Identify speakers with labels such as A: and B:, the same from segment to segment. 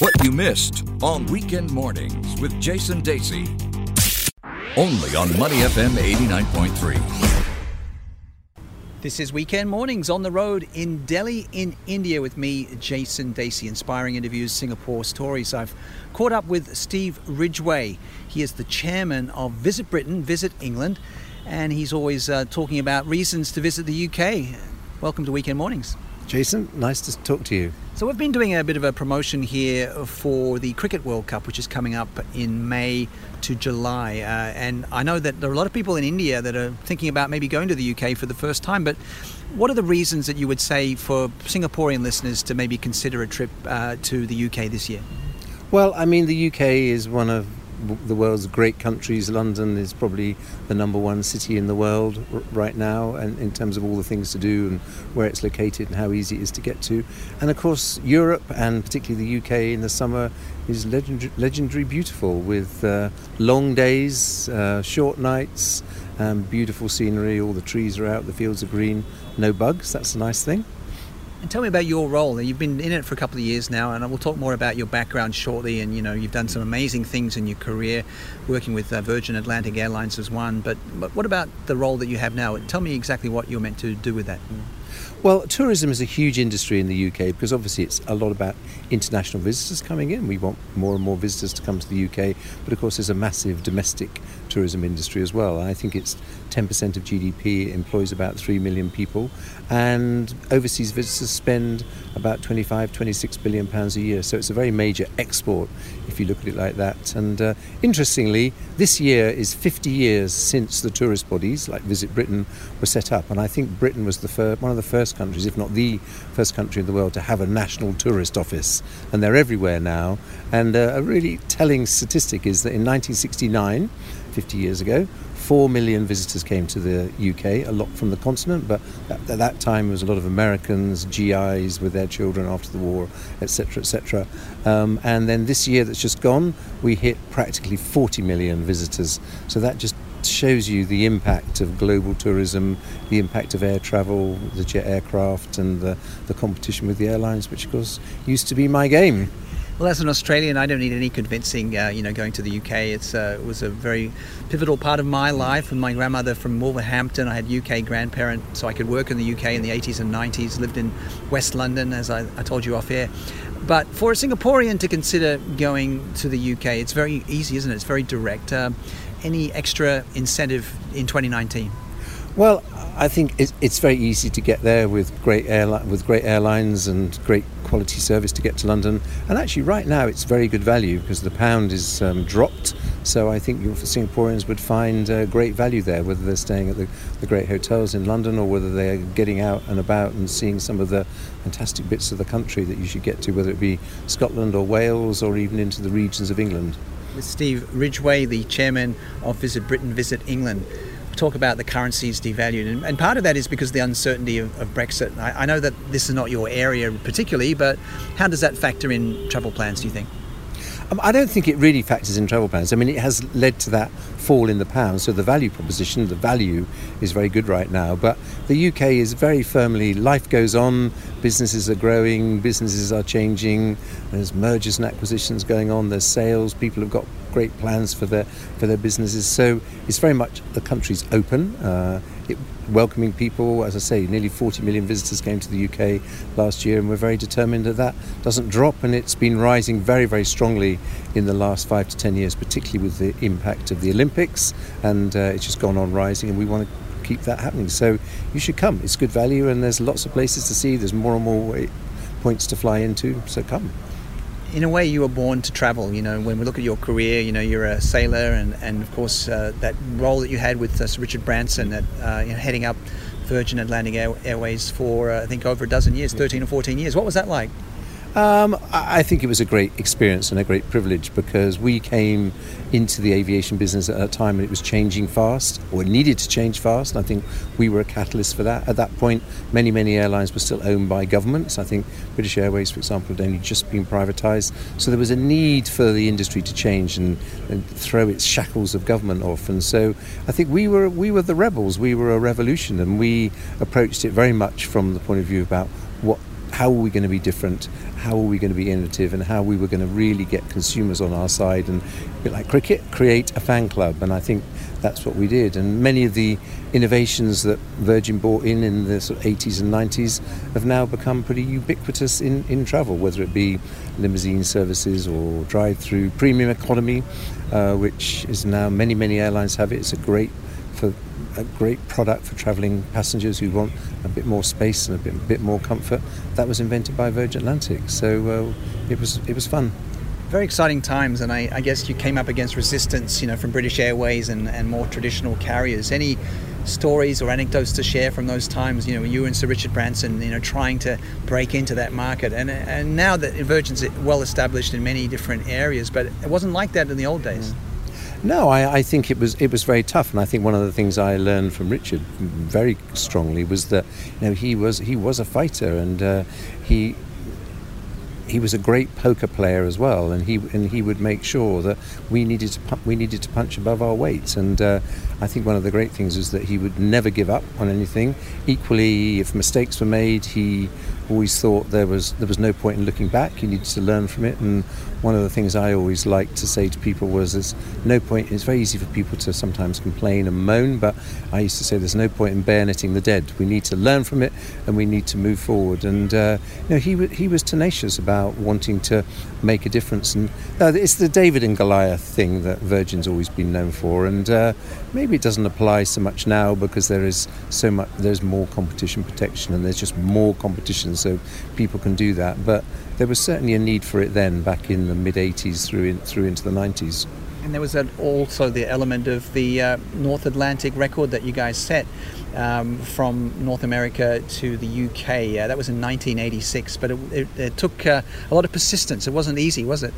A: What you missed on Weekend Mornings with Jason Dasey. Only on Money FM 89.3.
B: This is Weekend Mornings on the road in Delhi, in India, with me, Jason Dasey. Inspiring interviews, Singapore stories. I've caught up with Steve Ridgway. He is the chairman of Visit Britain, Visit England, and he's always uh, talking about reasons to visit the UK. Welcome to Weekend Mornings.
C: Jason, nice to talk to you.
B: So, we've been doing a bit of a promotion here for the Cricket World Cup, which is coming up in May to July. Uh, and I know that there are a lot of people in India that are thinking about maybe going to the UK for the first time. But what are the reasons that you would say for Singaporean listeners to maybe consider a trip uh, to the UK this year?
C: Well, I mean, the UK is one of the world's great countries. London is probably the number one city in the world right now, and in terms of all the things to do and where it's located and how easy it is to get to. And of course, Europe and particularly the UK in the summer is legendary, legendary beautiful with uh, long days, uh, short nights, um, beautiful scenery. All the trees are out, the fields are green, no bugs. That's a nice thing.
B: And tell me about your role. You've been in it for a couple of years now, and we'll talk more about your background shortly. And you know, you've done some amazing things in your career, working with uh, Virgin Atlantic Airlines as one. But, but what about the role that you have now? Tell me exactly what you're meant to do with that.
C: Well, tourism is a huge industry in the UK because obviously it's a lot about international visitors coming in. We want more and more visitors to come to the UK, but of course there's a massive domestic tourism industry as well. I think it's 10% of GDP, employs about 3 million people, and overseas visitors spend about 25, 26 billion pounds a year. So it's a very major export if you look at it like that. And uh, interestingly, this year is 50 years since the tourist bodies like Visit Britain were set up, and I think Britain was the fir- one of the first countries, if not the first country in the world, to have a national tourist office, and they're everywhere now. And uh, a really telling statistic is that in 1969, 50 years ago, 4 million visitors came to the UK, a lot from the continent, but at, that time there was a lot of Americans, GIs with their children after the war, etc., etc. Um, and then this year that's just gone, we hit practically 40 million visitors. So that just shows you the impact of global tourism, the impact of air travel, the jet aircraft, and the, the competition with the airlines, which of course used to be my game.
B: Well, as an Australian, I don't need any convincing. Uh, you know, going to the UK, it's uh, it was a very pivotal part of my life. And my grandmother from Wolverhampton, I had UK grandparent, so I could work in the UK in the 80s and 90s. Lived in West London, as I, I told you off air. But for a Singaporean to consider going to the UK, it's very easy, isn't it? It's very direct. Uh, any extra incentive in 2019?
C: Well, I think it's very easy to get there with great with great airlines and great quality service to get to London. And actually, right now, it's very good value because the pound is um, dropped. So I think Singaporeans would find uh, great value there, whether they're staying at the, the great hotels in London or whether they're getting out and about and seeing some of the fantastic bits of the country that you should get to, whether it be Scotland or Wales or even into the regions of England.
B: With Steve Ridgway, the chairman of Visit Britain, Visit England talk about the currencies devalued, and, and part of that is because of the uncertainty of, of Brexit. I, I, know that this is not your area particularly, but how does that factor in travel plans? Do you think?
C: Um, I don't think it really factors in travel plans. I mean, it has led to that fall in the pound, so the value proposition, the value is very good right now. But the UK is very firmly life goes on, businesses are growing, businesses are changing, there's mergers and acquisitions going on, there's sales, people have got great plans for their for their businesses. So it's very much the country's open. Uh, it, welcoming people. As I say, nearly 40 million visitors came to the UK last year, and we're very determined that that doesn't drop. And it's been rising very, very strongly in the last five to 10 years, particularly with the impact of the Olympics. And uh, it's just gone on rising, and we want to keep that happening. So you should come. It's good value, and there's lots of places to see. There's more and more points to fly into. So come
B: in a way, you were born to travel. You know, when we look at your career, you know, you're a sailor, and, and of course, uh, that role that you had with uh, Sir Richard Branson, at, uh, you know, heading up Virgin Atlantic Air- Airways for uh, I think over a dozen years, 13 or 14 years. What was that like?
C: Um, I think it was a great experience and a great privilege because we came into the aviation business at a time when it was changing fast or needed to change fast. And I think we were a catalyst for that. At that point, many, many airlines were still owned by governments. I think British Airways, for example, had only just been privatised. So there was a need for the industry to change and, and, throw its shackles of government off. And so I think we were, we were the rebels. We were a revolution and we approached it very much from the point of view about what how are we going to be different? How are we going to be innovative? And how we were going to really get consumers on our side and like cricket, create a fan club. And I think that's what we did. And many of the innovations that Virgin brought in in the sort of 80s and 90s have now become pretty ubiquitous in, in travel, whether it be limousine services or drive-through premium economy, uh, which is now many many airlines have it. It's a great for a great product for travelling passengers who want a bit more space and a bit, bit more comfort. That was invented by Virgin Atlantic, so uh, it was it was fun
B: very exciting times, and I, I, guess you came up against resistance, you know, from British Airways and, and more traditional carriers. Any stories or anecdotes to share from those times? You know, you and Sir Richard Branson, you know, trying to break into that market, and and now that Virgin's well established in many different areas, but it wasn't like that in the old days.
C: No, I, I, think it was it was very tough, and I think one of the things I learned from Richard very strongly was that you know he was he was a fighter, and uh, he he was a great poker player as well, and he and he would make sure that we needed to we needed to punch above our weights. And uh, I think one of the great things is that he would never give up on anything. Equally, if mistakes were made, he always thought there was there was no point in looking back. You needed to learn from it. And one of the things I always liked to say to people was, "There's no point." It's very easy for people to sometimes complain and moan, but I used to say, "There's no point in bayoneting the dead. We need to learn from it, and we need to move forward." And uh, you know, he he was tenacious about wanting to make a difference. And uh, it's the David and Goliath thing that Virgin's always been known for. And uh, maybe it doesn't apply so much now because there is so much. There's more competition protection, and there's just more competition so people can do that. But there was certainly a need for it then, back in the mid 80s through in, through into the 90s.
B: And there was also the element of the uh, North Atlantic record that you guys set um, from North America to the UK. Uh, that was in 1986, but it, it, it took uh, a lot of persistence. It wasn't easy, was it?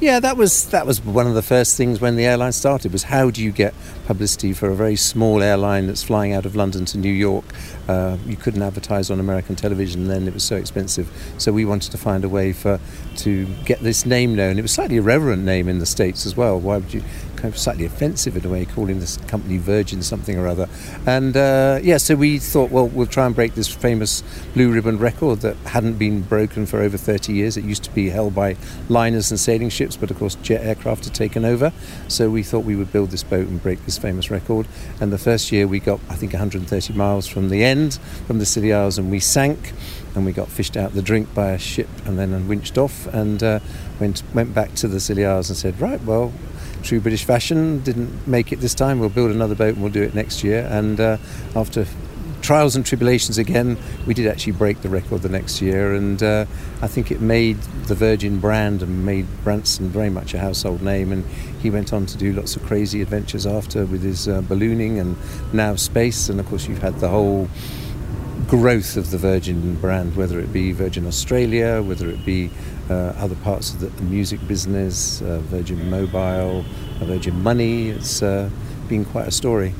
C: Yeah, that was that was one of the first things when the airline started was how do you get publicity for a very small airline that's flying out of London to New York? Uh, you couldn't advertise on American television then; it was so expensive. So we wanted to find a way for to get this name known. It was slightly irreverent name in the states as well. Why would you kind of slightly offensive in a way, calling this company Virgin something or other. And uh, yeah, so we thought, well, we'll try and break this famous blue ribbon record that hadn't been broken for over 30 years. It used to be held by liners and sailing ships, but of course, jet aircraft had taken over. So we thought we would build this boat and break this famous record. And the first year we got, I think, 130 miles from the end, from the Scilly Isles, and we sank and we got fished out the drink by a ship and then winched off and uh, went went back to the Isles and said, right, well, true British fashion. Didn't make it this time. We'll build another boat and we'll do it next year. And uh, after trials and tribulations again, we did actually break the record the next year. And uh, I think it made the Virgin brand and made Branson very much a household name. And he went on to do lots of crazy adventures after with his uh, ballooning and now space. And of course, you've had the whole growth of the Virgin brand, whether it be Virgin Australia, whether it be uh, other parts of the music business, uh, Virgin Mobile, uh, Virgin Money. It's uh, been quite a story.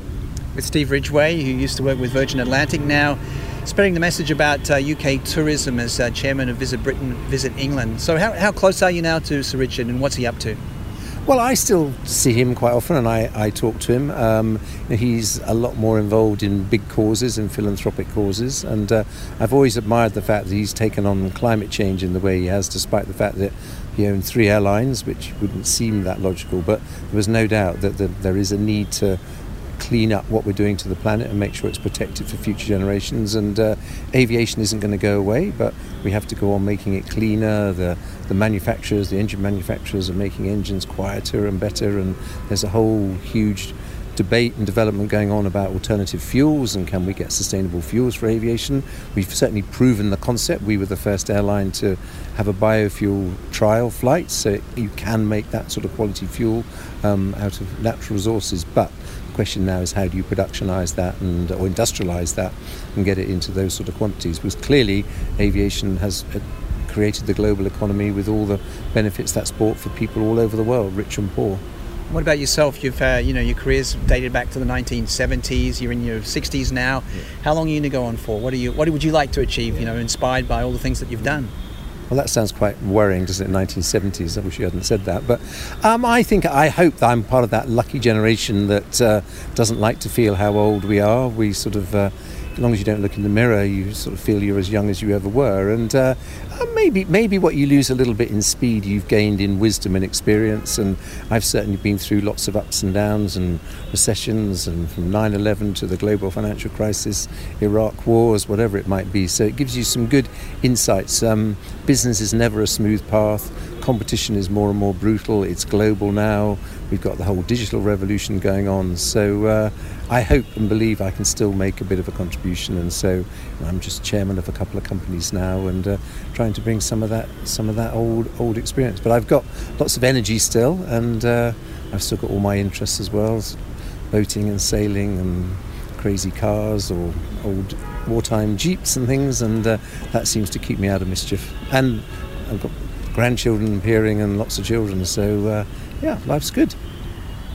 B: With Steve Ridgway, who used to work with Virgin Atlantic, now spreading the message about UK uh, tourism as chairman of Visit Britain, Visit England. So, how, how close are you now to Sir Richard, and what's he up to?
C: Well, I still see him quite often, and I, I talk to him. Um, he's a lot more involved in big causes and philanthropic causes, and uh, I've always admired the fact that he's taken on climate change in the way he has, despite the fact that he owned three airlines, which wouldn't seem that logical. But there was no doubt that the, there is a need to clean up what we're doing to the planet and make sure it's protected for future generations. And uh, aviation isn't going to go away, but we have to go on making it cleaner. The, the manufacturers, the engine manufacturers, are making engines quieter and better. And there's a whole huge debate and development going on about alternative fuels and can we get sustainable fuels for aviation. We've certainly proven the concept. We were the first airline to have a biofuel trial flight, so you can make that sort of quality fuel um, out of natural resources. But question now is how do you productionize that and or industrialize that and get it into those sort of quantities? Because clearly, aviation has uh, created the global economy with all the benefits that's brought for people all over the world, rich and poor.
B: What about yourself? You've uh, you know your career's dated back to the 1970s. You're in your 60s now. Yeah. How long are you going to go on for? What are you What would you like to achieve? You know, inspired by all the things that you've done.
C: Well, that sounds quite worrying, doesn't it? 1970s. I wish you hadn't said that. But um, I think, I hope that I'm part of that lucky generation that uh, doesn't like to feel how old we are. We sort of, uh, as long as you don't look in the mirror, you sort of feel you're as young as you ever were. And uh, uh, maybe maybe what you lose a little bit in speed, you've gained in wisdom and experience. And I've certainly been through lots of ups and downs and recessions, and from 9/11 to the global financial crisis, Iraq wars, whatever it might be. So it gives you some good insights. Um, business is never a smooth path. Competition is more and more brutal. It's global now. We've got the whole digital revolution going on. So uh, I hope and believe I can still make a bit of a contribution. And so I'm just chairman of a couple of companies now, and uh, trying to bring some of that some of that old old experience. But I've got lots of energy still, and uh, I've still got all my interests as well, boating and sailing and crazy cars or old wartime jeeps and things, and uh, that seems to keep me out of mischief. And I've got grandchildren appearing and lots of children, so uh, yeah, life's good.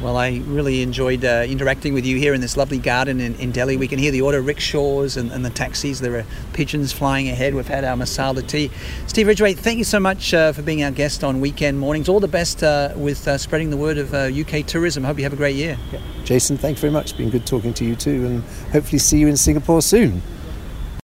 B: Well, I really enjoyed uh, interacting with you here in this lovely garden in, in Delhi. We can hear the auto rickshaws and, and, the taxis. There are pigeons flying ahead. We've had our masala tea. Steve Ridgway, thank you so much uh, for being our guest on Weekend Mornings. All the best uh, with uh, spreading the word of UK uh, tourism. Hope you have a great year.
C: Yeah. Jason, thanks very much. It's been good talking to you too, and hopefully see you in Singapore soon.